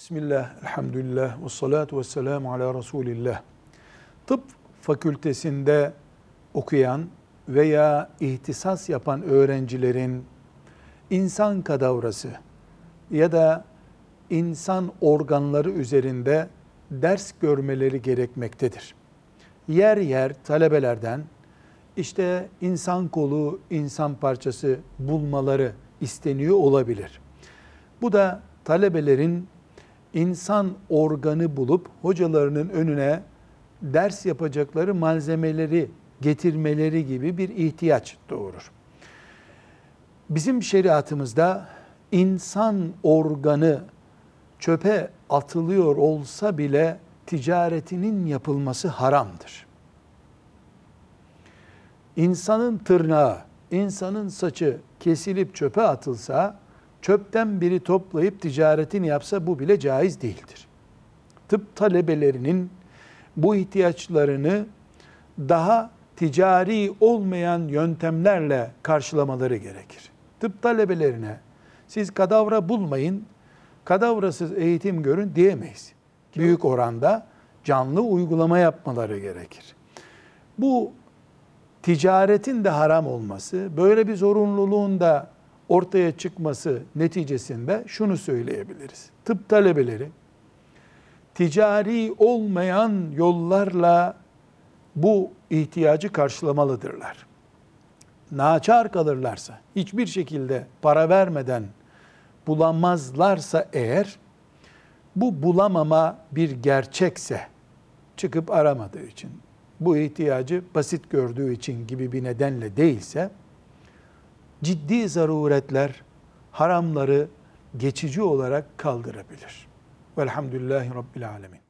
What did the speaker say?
Bismillah, elhamdülillah, ve salatu ve selamu ala Resulillah. Tıp fakültesinde okuyan veya ihtisas yapan öğrencilerin insan kadavrası ya da insan organları üzerinde ders görmeleri gerekmektedir. Yer yer talebelerden işte insan kolu, insan parçası bulmaları isteniyor olabilir. Bu da talebelerin insan organı bulup hocalarının önüne ders yapacakları malzemeleri getirmeleri gibi bir ihtiyaç doğurur. Bizim şeriatımızda insan organı çöpe atılıyor olsa bile ticaretinin yapılması haramdır. İnsanın tırnağı, insanın saçı kesilip çöpe atılsa çöpten biri toplayıp ticaretini yapsa bu bile caiz değildir. Tıp talebelerinin bu ihtiyaçlarını daha ticari olmayan yöntemlerle karşılamaları gerekir. Tıp talebelerine siz kadavra bulmayın, kadavrasız eğitim görün diyemeyiz. Büyük oranda canlı uygulama yapmaları gerekir. Bu ticaretin de haram olması, böyle bir zorunluluğun da ortaya çıkması neticesinde şunu söyleyebiliriz. Tıp talebeleri ticari olmayan yollarla bu ihtiyacı karşılamalıdırlar. Naçar kalırlarsa, hiçbir şekilde para vermeden bulamazlarsa eğer, bu bulamama bir gerçekse, çıkıp aramadığı için, bu ihtiyacı basit gördüğü için gibi bir nedenle değilse, ciddi zaruretler haramları geçici olarak kaldırabilir. Velhamdülillahi Rabbil Alemin.